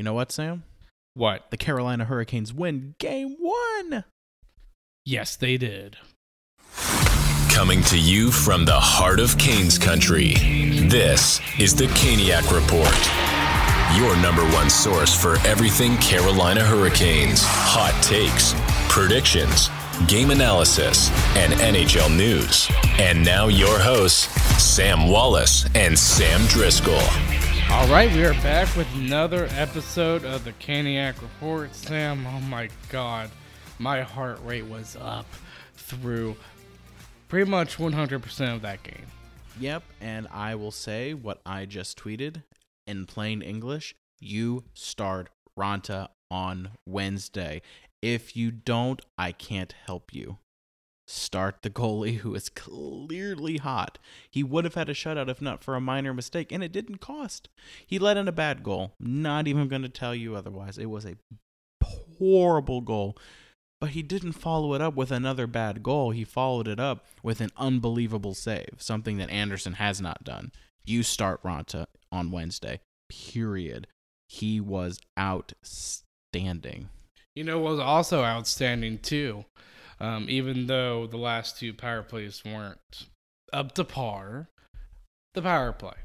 You know what, Sam? What? The Carolina Hurricanes win game one. Yes, they did. Coming to you from the heart of Canes country, this is the Caniac Report. Your number one source for everything Carolina Hurricanes, hot takes, predictions, game analysis, and NHL news. And now your hosts, Sam Wallace and Sam Driscoll. All right, we are back with another episode of the Caniac Report. Sam, oh my God, my heart rate was up through pretty much 100% of that game. Yep, and I will say what I just tweeted in plain English. You start Raanta on Wednesday. If you don't, I can't help you. Start the goalie who is clearly hot. He would have had a shutout if not for a minor mistake, and it didn't cost. He let in a bad goal. Not even going to tell you otherwise. It was a horrible goal. But he didn't follow it up with another bad goal. He followed it up with an unbelievable save, something that Anderson has not done. You start Raanta on Wednesday. Period. He was outstanding. You know, was also outstanding too. Um, even though the last two power plays weren't up to par, the power play.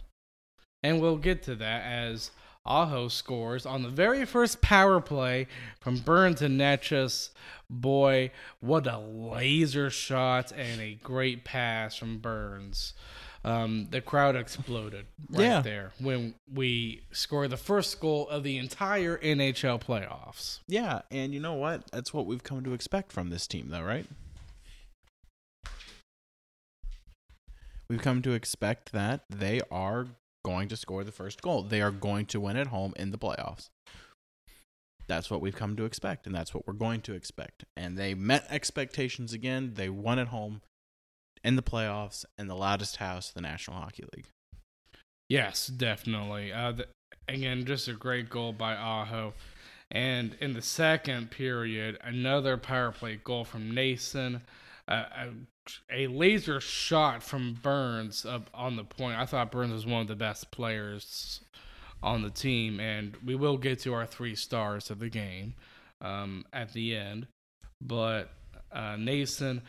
And we'll get to that as Aho scores on the very first power play from Burns and Necas. Boy, what a laser shot and a great pass from Burns. Um, the crowd exploded right Yeah. there when we scored the first goal of the entire NHL playoffs. Yeah, and you know what? That's what we've come to expect from this team, though, right? We've come to expect that they are going to score the first goal. They are going to win at home in the playoffs. That's what we've come to expect, and that's what we're going to expect. And they met expectations again. They won at home in the playoffs in the loudest house, the National Hockey League. Yes, definitely. Uh, the, again, just a great goal by Aho. And in the second period, another power play goal from Noesen. Uh, a, a laser shot from Burns up on the point. I thought Burns was one of the best players on the team, and we will get to our three stars of the game um, at the end. But uh, Noesen,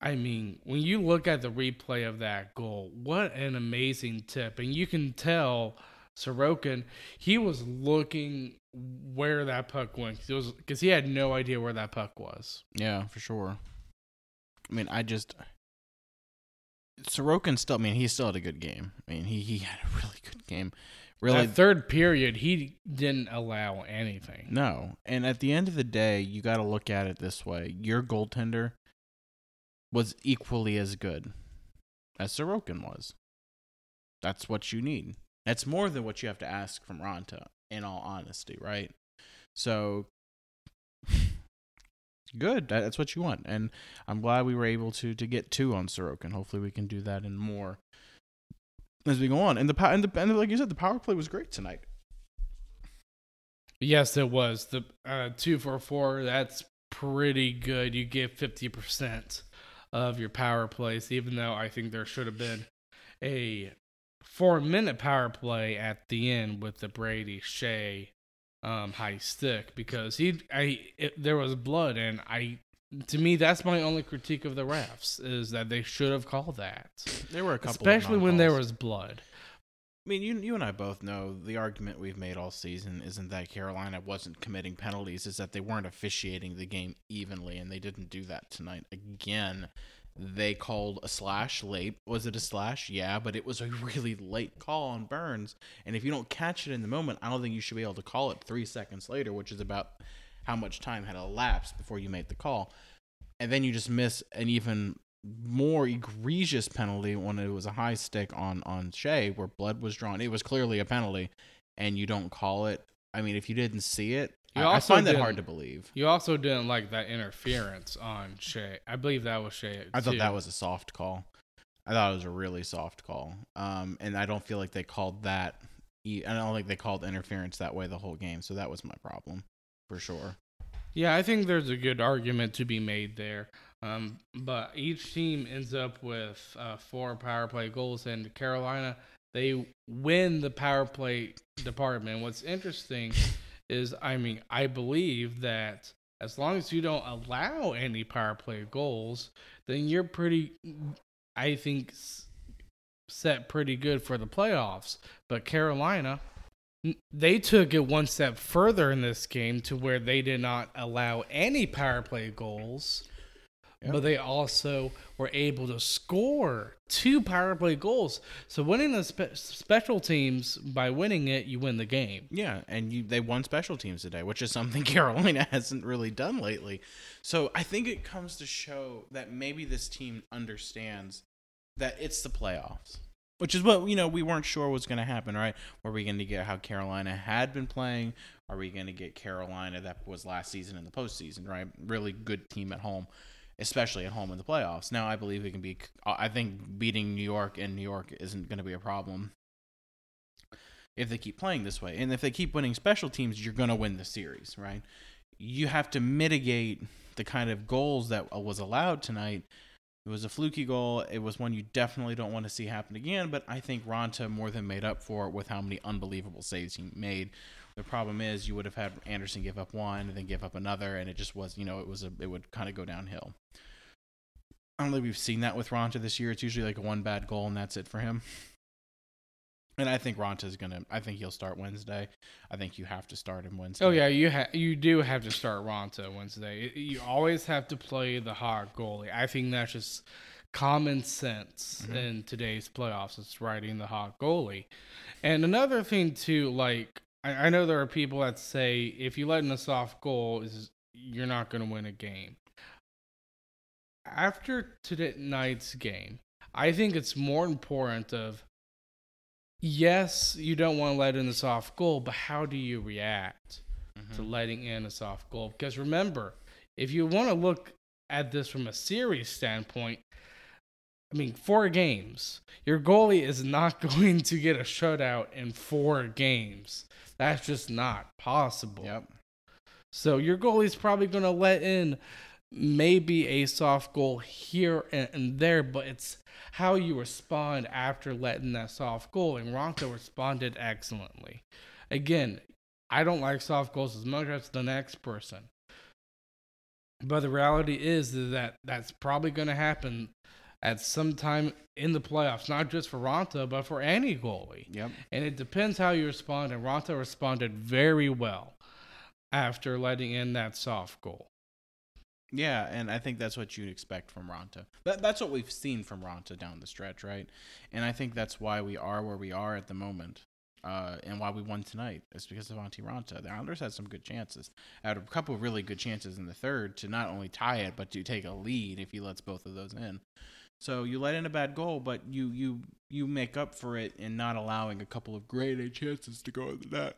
I mean, when you look at the replay of that goal, what an amazing tip. And you can tell Sorokin, he was looking where that puck went because he had no idea where that puck was. Yeah, for sure. I mean, I just Sorokin still. I mean, he still had a good game. I mean, he he had a really good game. Really, That third period, he didn't allow anything. no. And at the end of the day, you got to look at it this way: your goaltender was equally as good as Sorokin was. That's what you need. That's more than what you have to ask from Raanta. In all honesty, right? So good. That's what you want, and I'm glad we were able to to get two on Sorokin. Hopefully, we can do that and more as we go on. And the and the and like you said, the power play was great tonight. Yes, it was. The uh, two for four, that's pretty good. You get 50% of your power plays, even though I think there should have been a four minute power play at the end with the Brady Skjei um, high stick because he, I, it, there was blood, and I, to me, that's my only critique of the refs is that they should have called that, There were a couple, of especially when there was blood. I mean, you you and I both know the argument we've made all season isn't that Carolina wasn't committing penalties, is that they weren't officiating the game evenly, and they didn't do that tonight. Again, they called a slash late. Was it a slash? Yeah, but it was a really late call on Burns, and if you don't catch it in the moment, I don't think you should be able to call it three seconds later, which is about how much time had elapsed before you made the call. And then you just miss an even more egregious penalty when it was a high stick on on Skjei where blood was drawn. It was clearly a penalty, and you don't call it. I mean, if you didn't see it, You I, I find that hard to believe. You also didn't like that interference on Skjei. I believe that was Skjei. I thought that was a soft call. I thought it was a really soft call. Um, and I don't feel like they called that. I don't think they called interference that way the whole game. So that was my problem, for sure. Yeah, I think there's a good argument to be made there. Um, but each team ends up with uh, four power play goals, and Carolina they win the power play department. What's interesting is I mean, I believe that as long as you don't allow any power play goals, then you're pretty, I think, set pretty good for the playoffs. But Carolina, they took it one step further in this game to where they did not allow any power play goals. Yep. But they also were able to score two power play goals. So winning the spe- special teams by winning it, you win the game. Yeah, and you they won special teams today, which is something Carolina hasn't really done lately. So I think it comes to show that maybe this team understands that it's the playoffs. Which is what you know we weren't sure was going to happen, right? Were we going to get how Carolina had been playing? Are we going to get Carolina that was last season in the postseason, right? Really good team at home, especially at home in the playoffs. Now I believe it can be. I think beating New York in New York isn't going to be a problem if they keep playing this way. And if they keep winning special teams, you're going to win the series, right? You have to mitigate the kind of goals that uh, was allowed tonight. It was a fluky goal. It was one you definitely don't want to see happen again, but I think Raanta more than made up for it with how many unbelievable saves he made. The problem is you would have had Anderson give up one and then give up another, and it just was, you know, it was a, it would kind of go downhill. I don't think we've seen that with Raanta this year. It's usually like one bad goal and that's it for him. And I think Raanta's gonna. I think he'll start Wednesday. I think you have to start him Wednesday. Oh yeah, you ha- you do have to start Raanta Wednesday. You always have to play the hot goalie. I think that's just common sense Mhm. in today's playoffs. It's riding the hot goalie. And another thing too, like I, I know there are people that say if you let in a soft goal, is you're not going to win a game. After tonight's game, I think it's more important of yes, you don't want to let in a soft goal, but how do you react? Mhm. to letting in a soft goal. Because remember, if you want to look at this from a series standpoint, I mean, four games. Your goalie is not going to get a shutout in four games. That's just not possible. Yep. So your goalie's probably going to let in maybe a soft goal here and, there, but it's how you respond after letting that soft goal. And Raanta responded excellently. Again, I don't like soft goals as much as the next person. But the reality is, is that that's probably going to happen at some time in the playoffs, not just for Raanta, but for any goalie. Yep. And it depends how you respond. And Raanta responded very well after letting in that soft goal. Yeah, and I think that's what you'd expect from Raanta. That, that's what we've seen from Raanta down the stretch, right? And I think that's why we are where we are at the moment, uh, and why we won tonight. It's because of Antti Raanta. The Islanders had some good chances. Had a couple of really good chances in the third to not only tie it, but to take a lead if he lets both of those in. So you let in a bad goal, but you you you make up for it in not allowing a couple of great chances to go in the net.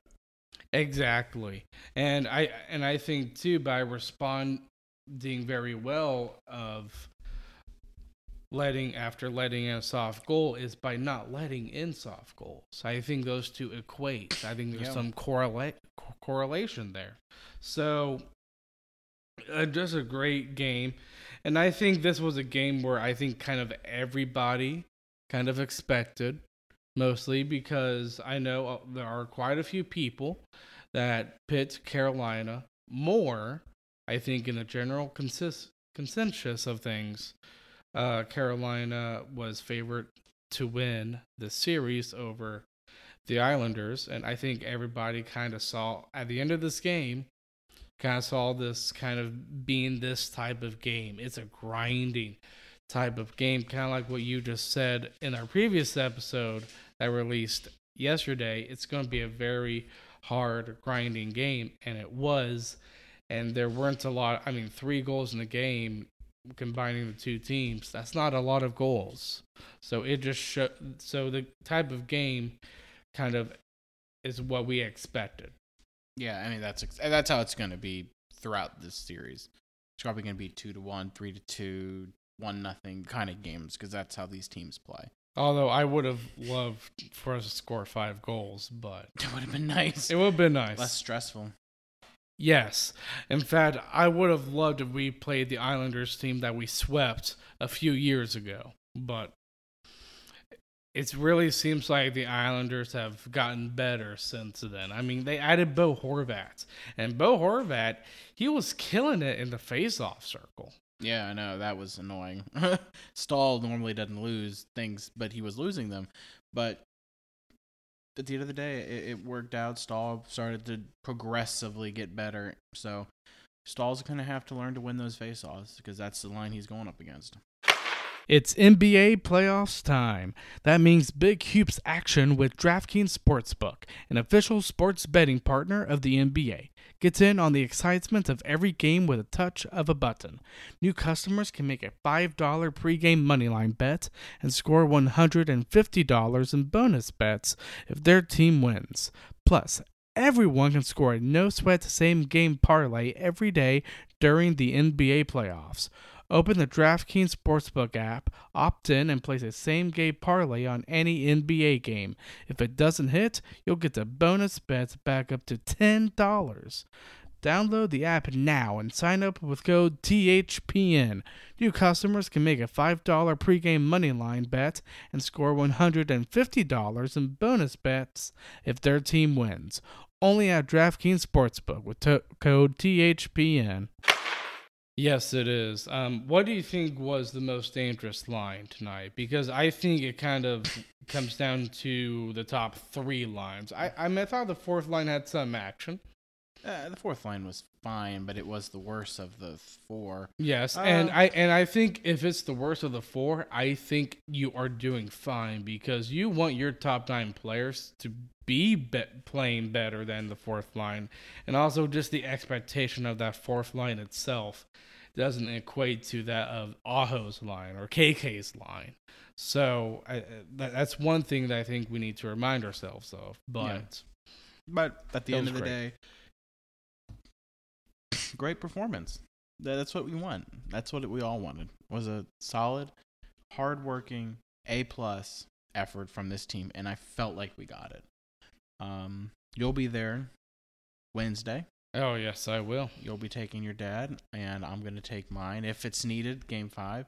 Exactly. And I and I think too by responding very well of letting after letting in a soft goal is by not letting in soft goals. I think those two equate. I think there's Yeah. some correlate co- correlation there. So uh, just a great game. And I think this was a game where I think kind of everybody kind of expected mostly because I know uh, there are quite a few people that pit Carolina more. I think in the general consist consensus of things, uh, Carolina was favored to win the series over the Islanders, and I think everybody kind of saw at the end of this game, kind of saw this kind of being this type of game. It's a grinding type of game, kind of like what you just said in our previous episode that released yesterday. It's going to be a very hard, grinding game, and it was. And there weren't a lot. I mean, three goals in the game, combining the two teams. That's not a lot of goals. So it just show. So the type of game, kind of, is what we expected. Yeah, I mean that's ex- that's how it's going to be throughout this series. It's probably going to be two to one, three to two, one nothing kind of games because that's how these teams play. Although I would have loved for us to score five goals, but It would have been nice, it would have been nice. less stressful. Yes. In fact, I would have loved if we played the Islanders team that we swept a few years ago. But it really seems like the Islanders have gotten better since then. I mean, they added Bo Horvat, and Bo Horvat, he was killing it in the face-off circle. Yeah, I know that was annoying. Staal normally doesn't lose things, but he was losing them. But at the end of the day, it, it worked out. Staal started to progressively get better. So Staal's going to have to learn to win those faceoffs because that's the line he's going up against. It's NBA playoffs time. That means big hoops action with DraftKings Sportsbook, an official sports betting partner of the NBA. Gets in on the excitement of every game with a touch of a button. New customers can make a $5 pregame moneyline bet and score $150 in bonus bets if their team wins. Plus, everyone can score a no sweat same game parlay every day during the NBA playoffs. Open the DraftKings Sportsbook app, opt in, and place a same game parlay on any NBA game. If it doesn't hit, you'll get the bonus bets back up to $10. Download the app now and sign up with code THPN. New customers can make a $5 pregame moneyline bet and score $150 in bonus bets if their team wins. Only at DraftKings Sportsbook with to- code THPN. Yes, it is. Um, what do you think was the most dangerous line tonight? Because I think it kind of comes down to the top three lines. I, I, mean, I thought the fourth line had some action. Uh, the fourth line was fine, but it was the worst of the four. Yes, and Uh, I and I think if it's the worst of the four, I think you are doing fine because you want your top nine players to be, be playing better than the fourth line, and also just the expectation of that fourth line itself doesn't equate to that of Aho's line or KK's line. So I, that, that's one thing that I think we need to remind ourselves of. But But at the end of the great. day, great performance. That's what we want. That's what we all wanted. Was a solid, hardworking A plus effort from this team, and I felt like we got it. Um, you'll be there Wednesday. oh yes, I will. You'll be taking your dad, and I'm gonna take mine if it's needed. Game five.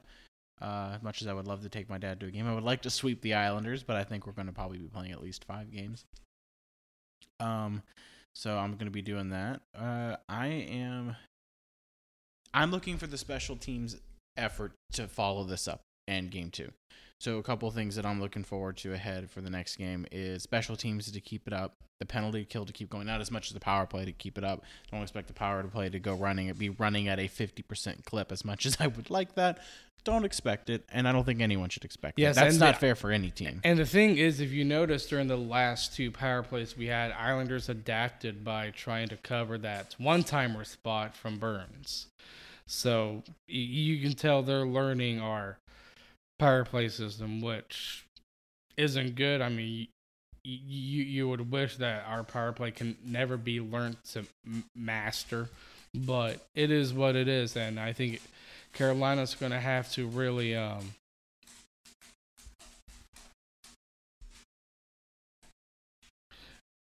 Uh, as much as I would love to take my dad to a game, I would like to sweep the Islanders, but I think we're going to probably be playing at least five games. Um, so I'm going to be doing that. Uh, I am. I'm looking for the special teams effort to follow this up and game two. So a couple things that I'm looking forward to ahead for the next game is special teams to keep it up, the penalty kill to keep going, not as much as the power play to keep it up. Don't expect the power to play to go running. It be running at a 50% clip as much as I would like that. Don't expect it, and I don't think anyone should expect Yes, it. That's not the- fair for any team. And the thing is, if you notice during the last two power plays we had, Islanders adapted by trying to cover that one timer spot from Burns. So you can tell they're learning our power play system, which isn't good. I mean, you you would wish that our power play can never be learned to master, but it is what it is, and I think Carolina's going to have to really um,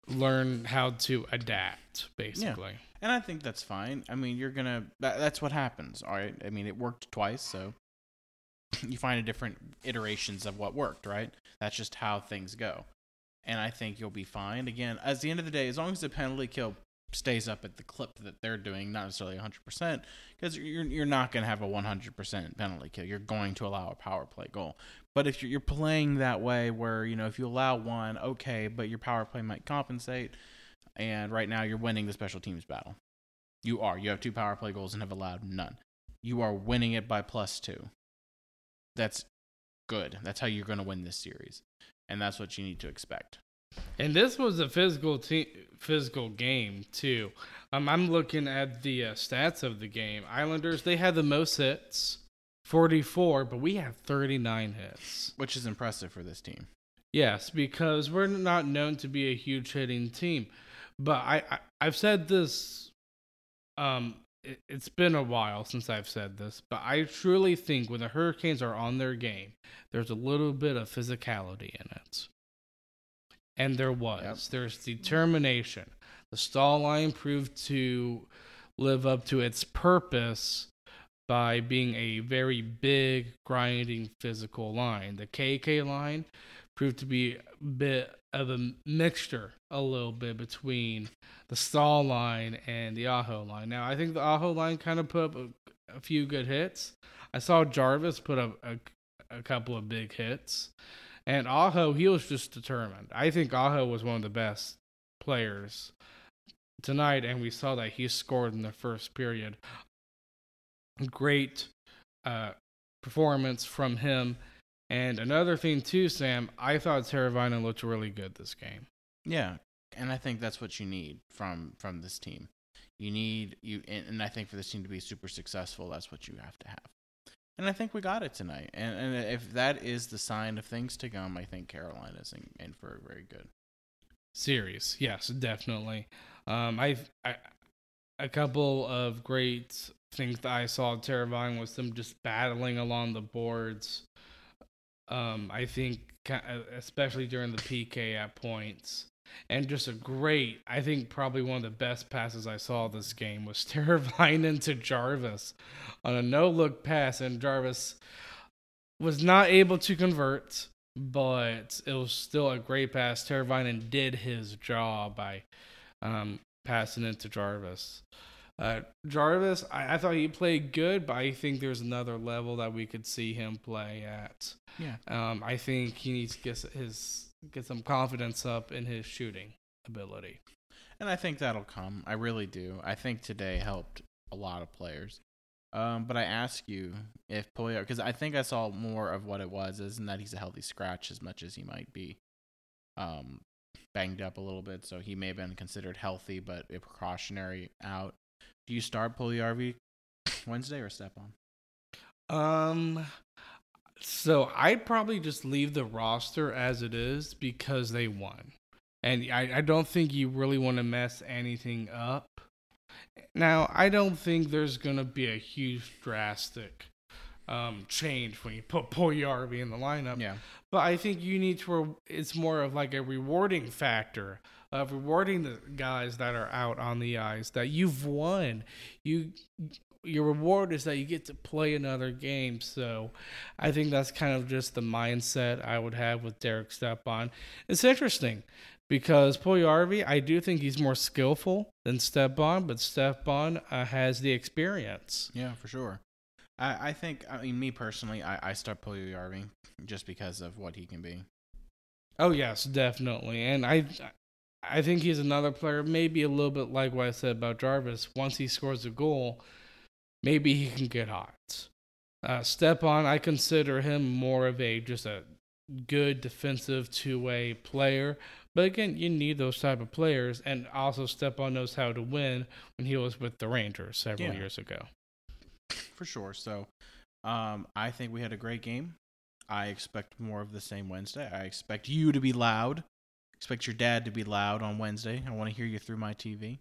learn how to adapt basically Yeah. And I think that's fine. I mean, you're gonna. That, that's what happens. All right. I mean, it worked twice, so you find a different iterations of what worked. Right. That's just how things go. And I think you'll be fine. Again, as the end of the day, as long as the penalty kill stays up at the clip that they're doing, not necessarily 100%, because you're you're not going to have a 100% penalty kill. You're going to allow a power play goal. But if you're, you're playing that way, where you know if you allow one, okay, but your power play might compensate, and right now you're winning the special teams battle. You are. You have two power play goals and have allowed none. You are winning it by plus two. That's good. That's how you're going to win this series, and that's what you need to expect. and this was a physical te- physical game too um, i'm looking at the uh, stats of the game islanders they had the most hits 44 but we have 39 hits Which is impressive for this team. Yes, because we're not known to be a huge hitting team. But I, I I've said this um it, it's been a while since I've said this, but I truly think when the Hurricanes are on their game, there's a little bit of physicality in it. And there was. Yep. There's determination. The Staal line proved to live up to its purpose by being a very big, grinding, physical line. The KK line proved to be a bit of a mixture, a little bit between the Staal line and the Aho line. Now, I think the Aho line kind of put up a, a few good hits. I saw Jarvis put up a, a couple of big hits. And Aho, he was just determined. I think Aho was one of the best players tonight, and we saw that he scored in the first period. Great uh, performance from him. And another thing too, Sam, I thought Teravainen looked really good this game. Yeah, and I think that's what you need from from this team. You need you, and, and I think for this team to be super successful, that's what you have to have. And I think we got it tonight. And and if that is the sign of things to come, I think Carolina's in, in for a very good series. Yes, definitely. Um, I've I, a couple of great things that I saw Teravainen was them just battling along the boards. Um, I think especially during the PK at points. And just a great, I think probably one of the best passes I saw this game was Teravainen to Jarvis on a no look pass, and Jarvis was not able to convert, but it was still a great pass. Teravainen did his job by um, passing it to Jarvis. Uh, Jarvis, I, I, thought he played good, but I think there's another level that we could see him play at. Yeah. Um, I think he needs to get his get some confidence up in his shooting ability. And I think that'll come. I really do. I think today helped a lot of players. Um, but I ask you if Poyar, because I think I saw more of what it was, isn't that he's a healthy scratch as much as he might be um, banged up a little bit. So he may have been considered healthy, but a precautionary out. Do you start Puljujarvi Wednesday or Stepan? Um, so I'd probably just leave the roster as it is because they won. And I, I don't think you really want to mess anything up. Now, I don't think there's going to be a huge drastic um, change when you put Puljujarvi in the lineup. Yeah. But I think you need to, it's more of like a rewarding factor of rewarding the guys that are out on the ice that you've won. You your reward is that you get to play another game. So I think that's kind of just the mindset I would have with Derek Stepan. It's interesting because Puljujarvi, I do think he's more skillful than Stepan, but Stepan uh, has the experience. Yeah, for sure. I, I think, I mean, me personally, I, I start Puljujarvi just because of what he can be. Oh yes, definitely, and I I think he's another player, maybe a little bit like what I said about Jarvis. Once he scores a goal, maybe he can get hot. Uh, Stepan, I consider him more of a just a good defensive two way player. But again, you need those type of players, and also Stepan knows how to win when he was with the Rangers several yeah. years ago. For sure. So, um, I think we had a great game. I expect more of the same Wednesday. I expect you to be loud. Expect your dad to be loud on Wednesday. I want to hear you through my TV. If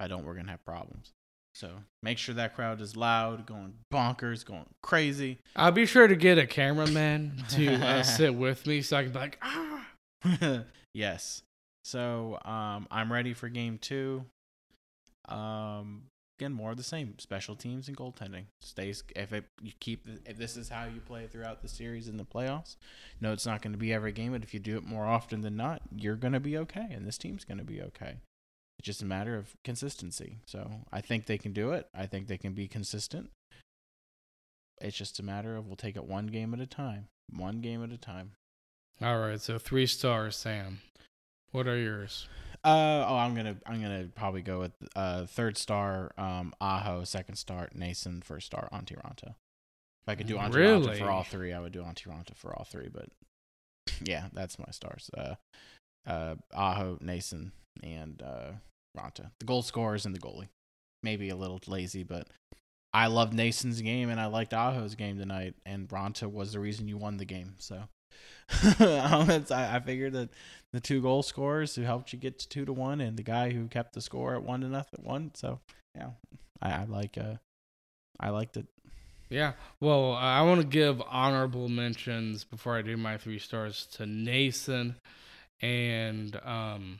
I don't, we're gonna have problems. So make sure that crowd is loud, going bonkers, going crazy. I'll be sure to get a cameraman to uh, sit with me so I can be like, ah. yes. So um, I'm ready for game two. Um, again, more of the same. Special teams and goaltending stays. If it you keep if this is how you play throughout the series in the playoffs, no, it's not going to be every game. But if you do it more often than not, you're going to be okay, and this team's going to be okay. It's just a matter of consistency. So I think they can do it. I think they can be consistent. It's just a matter of we'll take it one game at a time. One game at a time. All right. So three stars, Sam. What are yours? Uh oh, I'm gonna I'm gonna probably go with uh third star um Aho, second star Noesen, first star Antti Raanta. If I could do really? Raanta for all three, I would do Antti Raanta for all three. But yeah, that's my stars. Uh, uh Aho, Noesen, and uh Raanta. The goal scorers and the goalie. Maybe a little lazy, but I loved Noesen's game and I liked Aho's game tonight, and Raanta was the reason you won the game. So I figured that the two goal scorers who helped you get to two to one, and the guy who kept the score at one to nothing one. So yeah, I, I like uh, I liked it. Yeah, well, I want to give honorable mentions before I do my three stars to Noesen and um,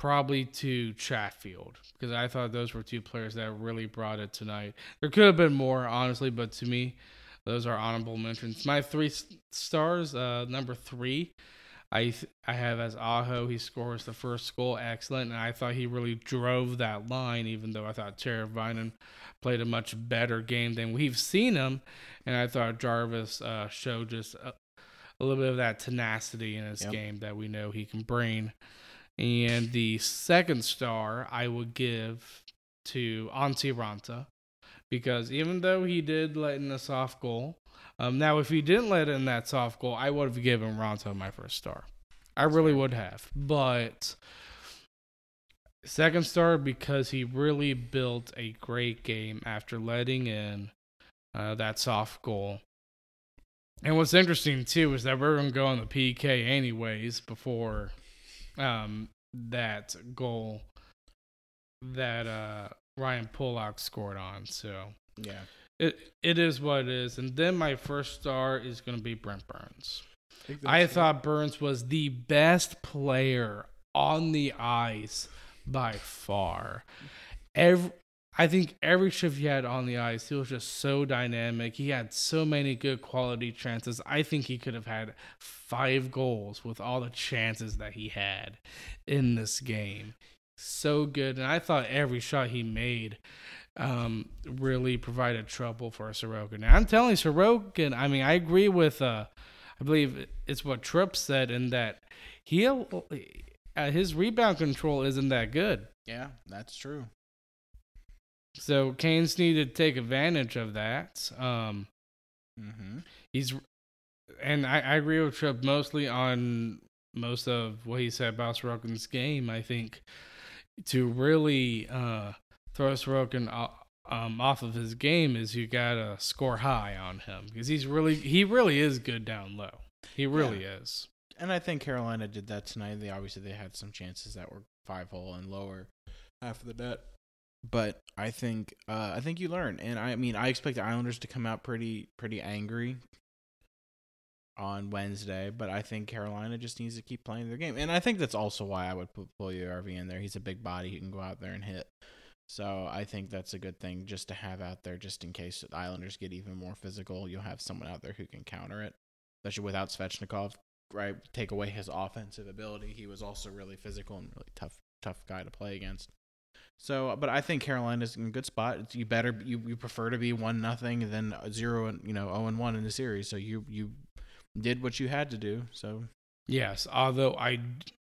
probably to Chatfield because I thought those were two players that really brought it tonight. There could have been more, honestly, but to me, those are honorable mentions. My three stars, uh, number three, I th- I have as Aho. He scores the first goal, excellent, and I thought he really drove that line. Even though I thought Teravainen played a much better game than we've seen him, and I thought Jarvis uh, showed just a, a little bit of that tenacity in his Yep. game that we know he can bring. And the second star I would give to Antti Raanta because even though he did let in a soft goal, um, now if he didn't let in that soft goal, I would have given Raanta my first star. I really would have, but second star because he really built a great game after letting in uh, that soft goal. And what's interesting too is that we're gonna go on the PK anyways before um, that goal that uh, Ryan Pulock scored on. So Yeah. it it is what it is. And then my first star is gonna be Brent Burns. I thought Burns was the best player on the ice by far. Every, I think every shift he had on the ice, he was just so dynamic. He had so many good quality chances. I think he could have had five goals with all the chances that he had in this game. So good. And I thought every shot he made um, really provided trouble for Sorokin. Now, I'm telling you, Sorokin, I mean, I agree with, uh, I believe it's what Tripp said, in that he, uh, his rebound control isn't that good. Yeah, that's true. So Canes need to take advantage of that. Um, Mm-hmm. he's, and I, I agree with Tripp mostly on most of what he said about Sorokin's game. I think to really uh, throw Sorokin o- um, off of his game is you gotta score high on him because he's really he really is good down low. He really is. And I think Carolina did that tonight. They obviously they had some chances that were five hole and lower half of the net. But I think uh, I think you learn, and I mean I expect the Islanders to come out pretty pretty angry on Wednesday. But I think Carolina just needs to keep playing their game, and I think that's also why I would put RV in there. He's a big body; he can go out there and hit. So I think that's a good thing just to have out there, just in case the Islanders get even more physical. You'll have someone out there who can counter it, especially without Svechnikov right take away his offensive ability he was also really physical and really tough tough guy to play against so uh, but i think carolina's in a good spot you better you, you prefer to be one nothing than zero and you know 0 and 1 in the series so you you did what you had to do so Yes, although I,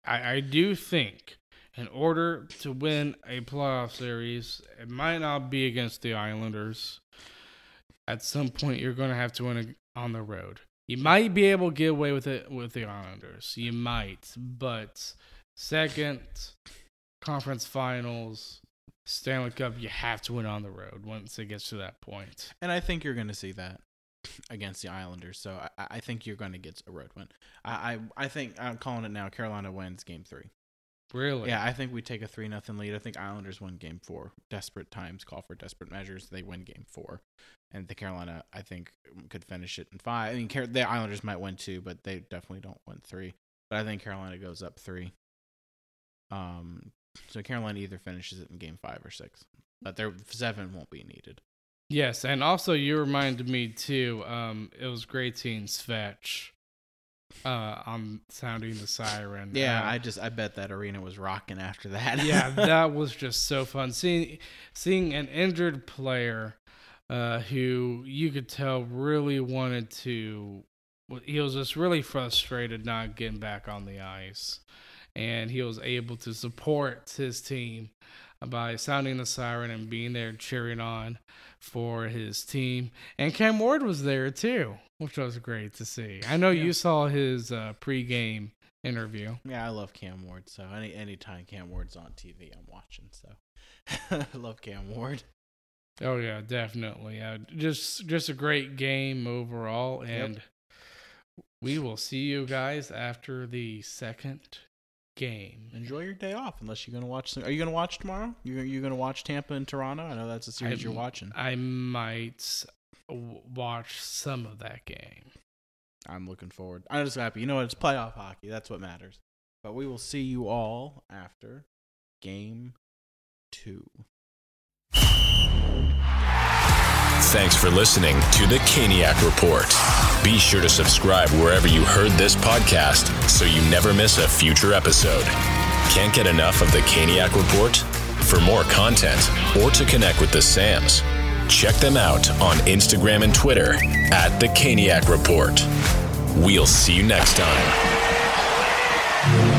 I, I do think in order to win a playoff series, it might not be against the Islanders. At some point, you're going to have to win on the road. You might be able to get away with it with the Islanders. You might, but second conference finals, Stanley Cup, you have to win on the road once it gets to that point. and i think you're going to see that against the islanders so i, I think you're going to get a road win I, I i think i'm calling it now carolina wins game three Really? Yeah, I think we take a three nothing lead. I think Islanders win game four. Desperate times call for desperate measures. They win game four, and the Carolina I think could finish it in five. I mean, Car- the Islanders might win two, but they definitely don't win three. But I think Carolina goes up three. Um, so Carolina either finishes it in game five or six, but their seven won't be needed. Yes, and also you reminded me too. Um, it was great seeing Svetch uh, on sounding the siren. Yeah, Uh, I just I bet that arena was rocking after that. yeah, that was just so fun seeing seeing an injured player uh, who you could tell really wanted to. He was just really frustrated not getting back on the ice, and he was able to support his team by sounding the siren and being there cheering on for his team. And Cam Ward was there too, which was great to see. I know Yeah. you saw his uh, pregame interview. Yeah, I love Cam Ward. So any anytime Cam Ward's on TV, I'm watching. So I love Cam Ward. Oh yeah, definitely. Uh, just just a great game overall, and we will see you guys after the second game. Enjoy your day off, unless you're gonna watch. Some, are you gonna watch tomorrow? You you gonna watch Tampa and Toronto? I know that's a series you're watching. I might watch some of that game. I'm looking forward. I'm just happy. You know what? It's playoff hockey. That's what matters. But we will see you all after game two. Thanks for listening to the Caniac Report. Be sure to subscribe wherever you heard this podcast so you never miss a future episode. Can't get enough of the Caniac Report? For more content or to connect with the Sams, check them out on Instagram and Twitter at the Caniac Report. We'll see you next time.